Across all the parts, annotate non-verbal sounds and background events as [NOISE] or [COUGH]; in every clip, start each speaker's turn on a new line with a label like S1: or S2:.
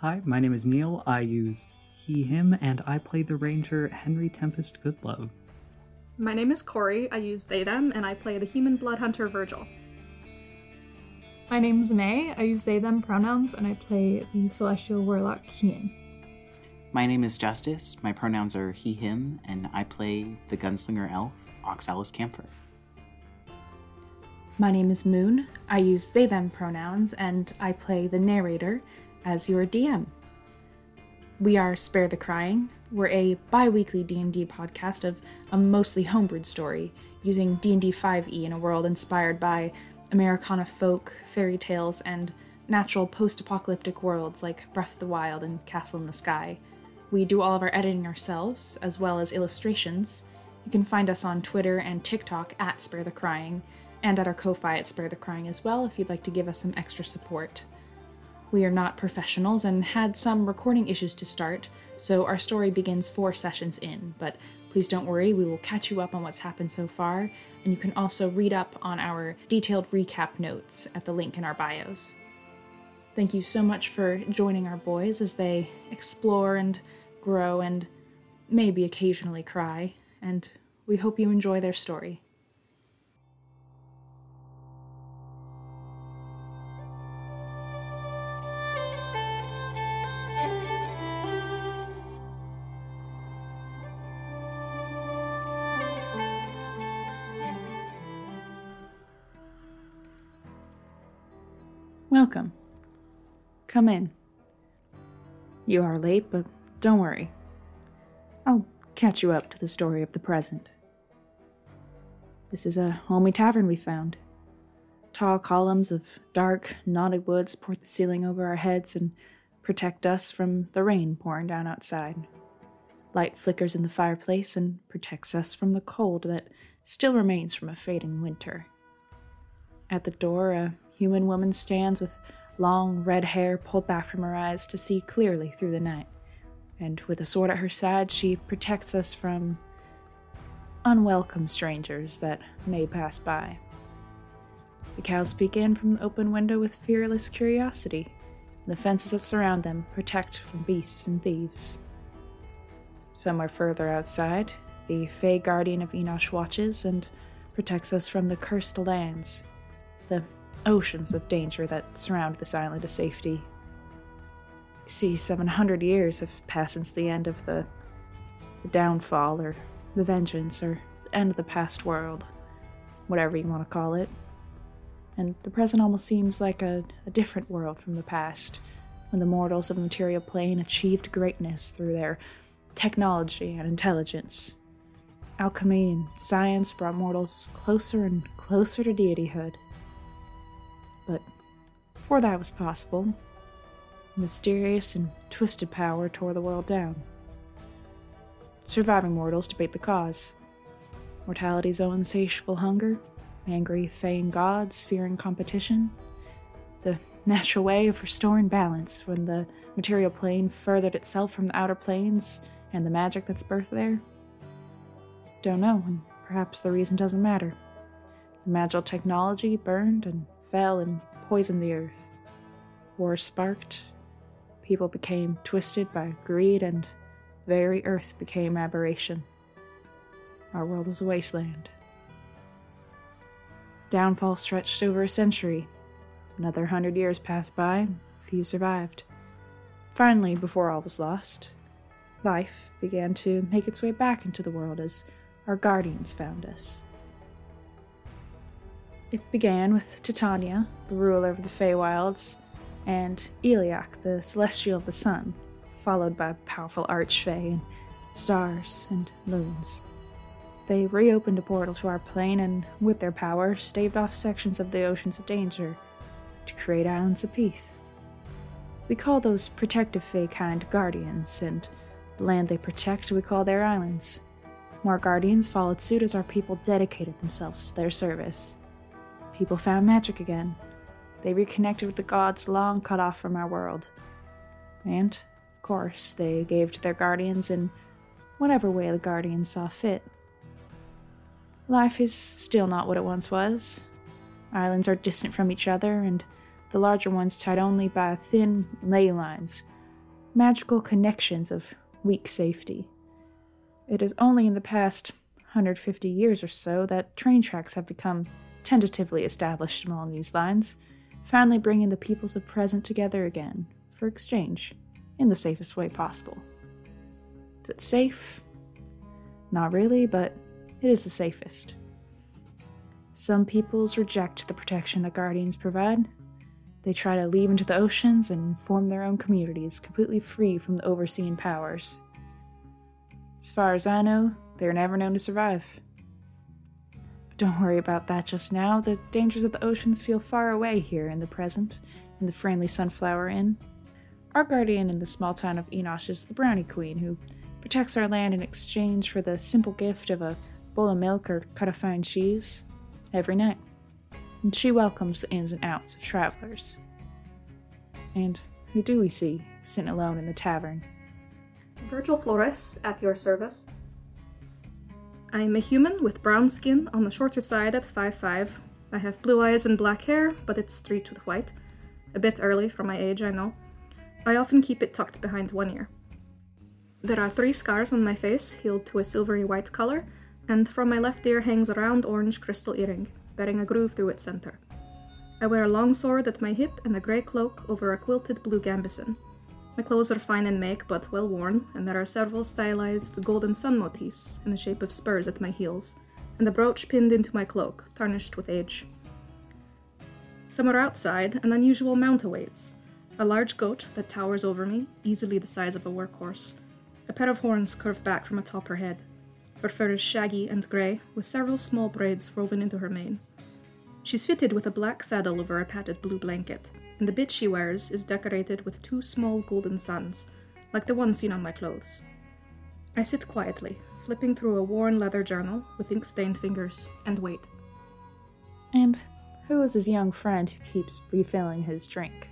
S1: Hi, my name is Neil. I use he, him, and I play the ranger Henry Tempest Goodlove.
S2: My name is Corey. I use they, them, and I play the human blood hunter Virgil.
S3: My name's May. I use they, them pronouns, and I play the celestial warlock Kian.
S4: My name is Justice. My pronouns are he, him, and I play the gunslinger elf Oxalis Camphor.
S5: My name is Moon. I use they them pronouns and I play the narrator as your DM. We are Spare the Crying. We're a bi-weekly D&D podcast of a mostly homebrewed story using D&D 5e in a world inspired by Americana folk, fairy tales, and natural post-apocalyptic worlds like Breath of the Wild and Castle in the Sky. We do all of our editing ourselves, as well as illustrations. You can find us on Twitter and TikTok at Spare the Crying, and at our Ko-Fi at Spare the Crying as well if you'd like to give us some extra support. We are not professionals and had some recording issues to start, so our story begins four sessions in, but please don't worry, we will catch you up on what's happened so far, and you can also read up on our detailed recap notes at the link in our bios. Thank you so much for joining our boys as they explore and grow and maybe occasionally cry, and we hope you enjoy their story. Welcome. Come in. You are late, but don't worry. I'll catch you up to the story of the present. This is a homey tavern we found. Tall columns of dark, knotted woods support the ceiling over our heads and protect us from the rain pouring down outside. Light flickers in the fireplace and protects us from the cold that still remains from a fading winter. At the door, a human woman stands with long red hair pulled back from her eyes to see clearly through the night. And with a sword at her side, she protects us from unwelcome strangers that may pass by. The cows peek in from the open window with fearless curiosity. and The fences that surround them protect from beasts and thieves. Somewhere further outside, the Fey Guardian of Enosh watches and protects us from the cursed lands, the oceans of danger that surround this island of safety. See, 700 years have passed since the end of the, the downfall, or the vengeance, or the end of the past world, whatever you want to call it. And the present almost seems like a, a different world from the past, when the mortals of the material plane achieved greatness through their technology and intelligence. Alchemy and science brought mortals closer and closer to deityhood. But before that was possible, mysterious and twisted power tore the world down. Surviving mortals debate the cause. Mortality's own insatiable hunger, angry feying gods fearing competition, the [LAUGHS] natural way of restoring balance when the material plane furthered itself from the outer planes and the magic that's birthed there. Don't know, and perhaps the reason doesn't matter. The magical technology burned and fell and poisoned the earth. War sparked. People became twisted by greed, and the very earth became aberration. Our world was a wasteland. Downfall stretched over a century. Another hundred years passed by, few survived. Finally, before all was lost, life began to make its way back into the world as our guardians found us. It began with Titania, the ruler of the Feywilds, and Eliak, the celestial of the sun, followed by powerful archfey and stars and moons. They reopened a portal to our plane and, with their power, staved off sections of the oceans of danger to create islands of peace. We call those protective Fey kind guardians, and the land they protect we call their islands. More guardians followed suit as our people dedicated themselves to their service. People found magic again. They reconnected with the gods long cut off from our world. And, of course, they gave to their guardians in whatever way the guardians saw fit. Life is still not what it once was. Islands are distant from each other, and the larger ones tied only by thin ley lines magical connections of weak safety. It is only in the past 150 years or so that train tracks have become tentatively established along these lines, finally bringing the peoples of present together again for exchange in the safest way possible. Is it safe? Not really, but it is the safest. Some peoples reject the protection the Guardians provide. They try to leave into the oceans and form their own communities completely free from the overseeing powers. As far as I know, they are never known to survive. Don't worry about that just now. The dangers of the oceans feel far away here in the present, in the friendly Sunflower Inn. Our guardian in the small town of Enosh is the Brownie Queen, who protects our land in exchange for the simple gift of a bowl of milk or cut of fine cheese every night. And she welcomes the ins and outs of travelers. And who do we see sitting alone in the tavern?
S2: Virgil Flores, at your service. I'm a human with brown skin on the shorter side at 5'5. I have blue eyes and black hair, but it's streaked with white. A bit early for my age, I know. I often keep it tucked behind one ear. There are three scars on my face, healed to a silvery white color, and from my left ear hangs a round orange crystal earring, bearing a groove through its center. I wear a long sword at my hip and a grey cloak over a quilted blue gambeson. My clothes are fine in make but well worn, and there are several stylized golden sun motifs in the shape of spurs at my heels, and a brooch pinned into my cloak, tarnished with age. Somewhere outside, an unusual mount awaits a large goat that towers over me, easily the size of a workhorse. A pair of horns curve back from atop her head. Her fur is shaggy and grey, with several small braids woven into her mane. She's fitted with a black saddle over a padded blue blanket, and the bit she wears is decorated with two small golden suns, like the one seen on my clothes. I sit quietly, flipping through a worn leather journal with ink stained fingers, and wait.
S5: And who is his young friend who keeps refilling his drink?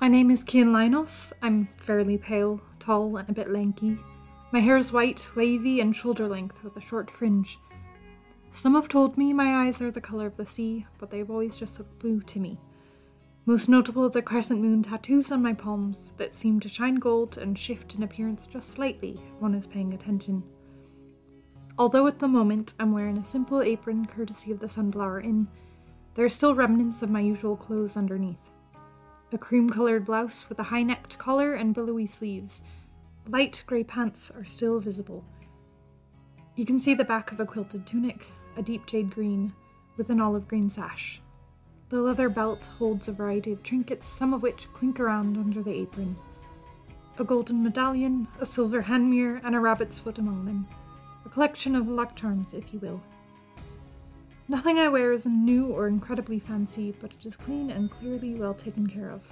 S3: My name is Kian Linos. I'm fairly pale, tall, and a bit lanky. My hair is white, wavy, and shoulder length with a short fringe. Some have told me my eyes are the colour of the sea, but they've always just looked blue to me. Most notable are the crescent moon tattoos on my palms that seem to shine gold and shift in appearance just slightly if one is paying attention. Although at the moment I'm wearing a simple apron courtesy of the Sunflower Inn, there are still remnants of my usual clothes underneath a cream coloured blouse with a high necked collar and billowy sleeves. Light grey pants are still visible. You can see the back of a quilted tunic, a deep jade green, with an olive green sash. The leather belt holds a variety of trinkets, some of which clink around under the apron. A golden medallion, a silver hand mirror, and a rabbit's foot among them. A collection of luck charms, if you will. Nothing I wear is new or incredibly fancy, but it is clean and clearly well taken care of.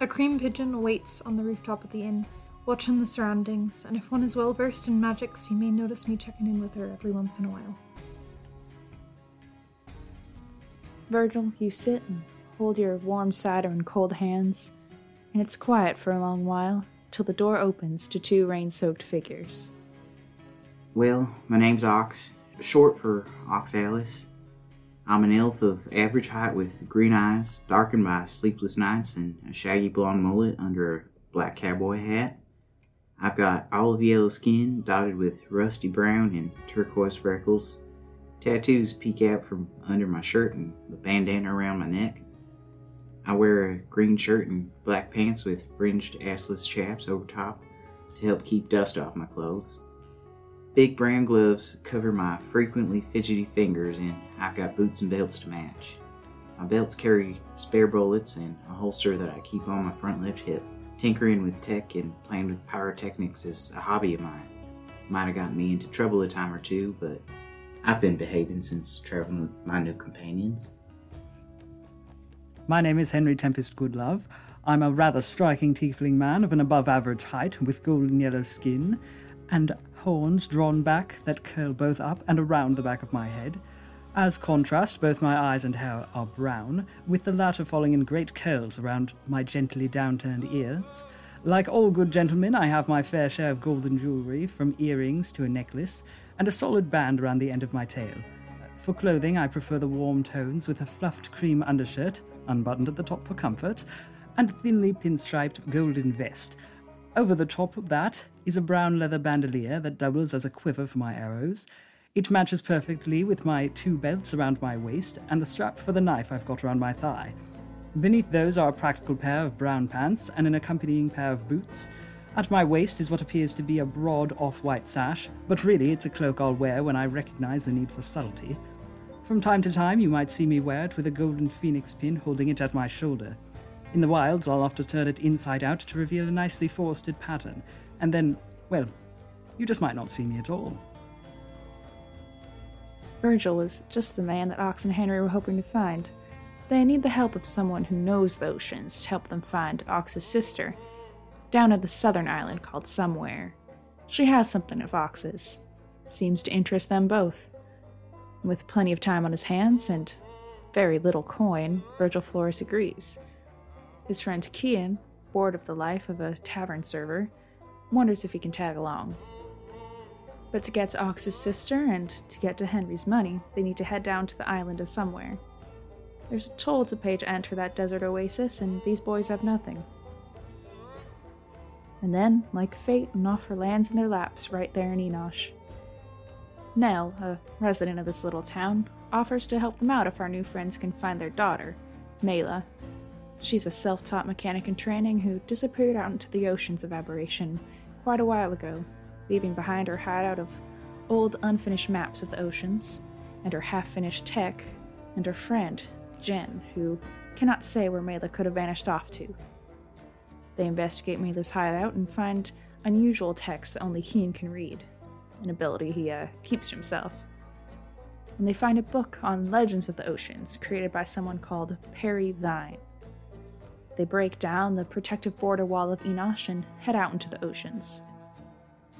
S3: A cream pigeon waits on the rooftop of the inn, watching the surroundings, and if one is well versed in magics, you may notice me checking in with her every once in a while.
S5: Virgil, you sit and hold your warm cider in cold hands, and it's quiet for a long while till the door opens to two rain soaked figures.
S4: Well, my name's Ox, short for Oxalis. I'm an elf of average height with green eyes, darkened by sleepless nights, and a shaggy blonde mullet under a black cowboy hat. I've got olive yellow skin dotted with rusty brown and turquoise freckles. Tattoos peek out from under my shirt and the bandana around my neck. I wear a green shirt and black pants with fringed assless chaps over top to help keep dust off my clothes. Big brown gloves cover my frequently fidgety fingers, and I've got boots and belts to match. My belts carry spare bullets and a holster that I keep on my front left hip. Tinkering with tech and playing with pyrotechnics is a hobby of mine. Might have gotten me into trouble a time or two, but I've been behaving since traveling with my new companions.
S1: My name is Henry Tempest Goodlove. I'm a rather striking tiefling man of an above average height with golden yellow skin and horns drawn back that curl both up and around the back of my head. As contrast, both my eyes and hair are brown, with the latter falling in great curls around my gently downturned ears. Like all good gentlemen, I have my fair share of golden jewelry, from earrings to a necklace, and a solid band around the end of my tail. For clothing, I prefer the warm tones with a fluffed cream undershirt, unbuttoned at the top for comfort, and a thinly pinstriped golden vest. Over the top of that is a brown leather bandolier that doubles as a quiver for my arrows. It matches perfectly with my two belts around my waist and the strap for the knife I've got around my thigh. Beneath those are a practical pair of brown pants and an accompanying pair of boots. At my waist is what appears to be a broad off white sash, but really it's a cloak I'll wear when I recognize the need for subtlety. From time to time, you might see me wear it with a golden phoenix pin holding it at my shoulder. In the wilds, I'll often turn it inside out to reveal a nicely forested pattern, and then, well, you just might not see me at all.
S5: Virgil is just the man that Ox and Henry were hoping to find. They need the help of someone who knows the oceans to help them find Ox's sister, down at the southern island called Somewhere. She has something of Ox's. Seems to interest them both. With plenty of time on his hands and very little coin, Virgil Flores agrees. His friend Kian, bored of the life of a tavern server, wonders if he can tag along. But to get to Ox's sister and to get to Henry's money, they need to head down to the island of somewhere. There's a toll to pay to enter that desert oasis, and these boys have nothing. And then, like fate, an offer lands in their laps right there in Enosh. Nell, a resident of this little town, offers to help them out if our new friends can find their daughter, Mela. She's a self taught mechanic in training who disappeared out into the oceans of aberration quite a while ago, leaving behind her hideout of old unfinished maps of the oceans, and her half finished tech, and her friend, Jen, who cannot say where Mela could have vanished off to. They investigate Mela's hideout and find unusual texts that only Kian can read, an ability he uh, keeps to himself. And they find a book on legends of the oceans created by someone called Perry Vine. They break down the protective border wall of Enosh and head out into the oceans.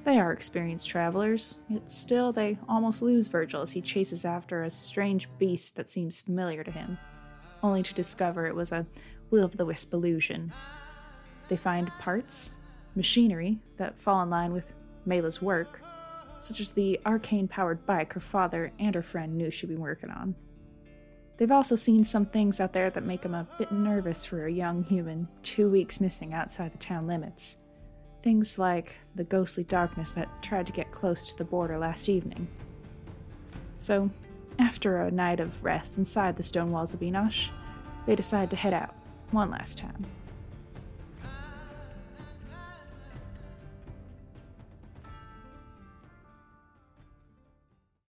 S5: They are experienced travelers, yet still they almost lose Virgil as he chases after a strange beast that seems familiar to him, only to discover it was a will o' the wisp illusion. They find parts, machinery that fall in line with Mela's work, such as the arcane powered bike her father and her friend knew she'd been working on. They've also seen some things out there that make them a bit nervous for a young human two weeks missing outside the town limits. Things like the ghostly darkness that tried to get close to the border last evening. So, after a night of rest inside the stone walls of Enosh, they decide to head out one last time.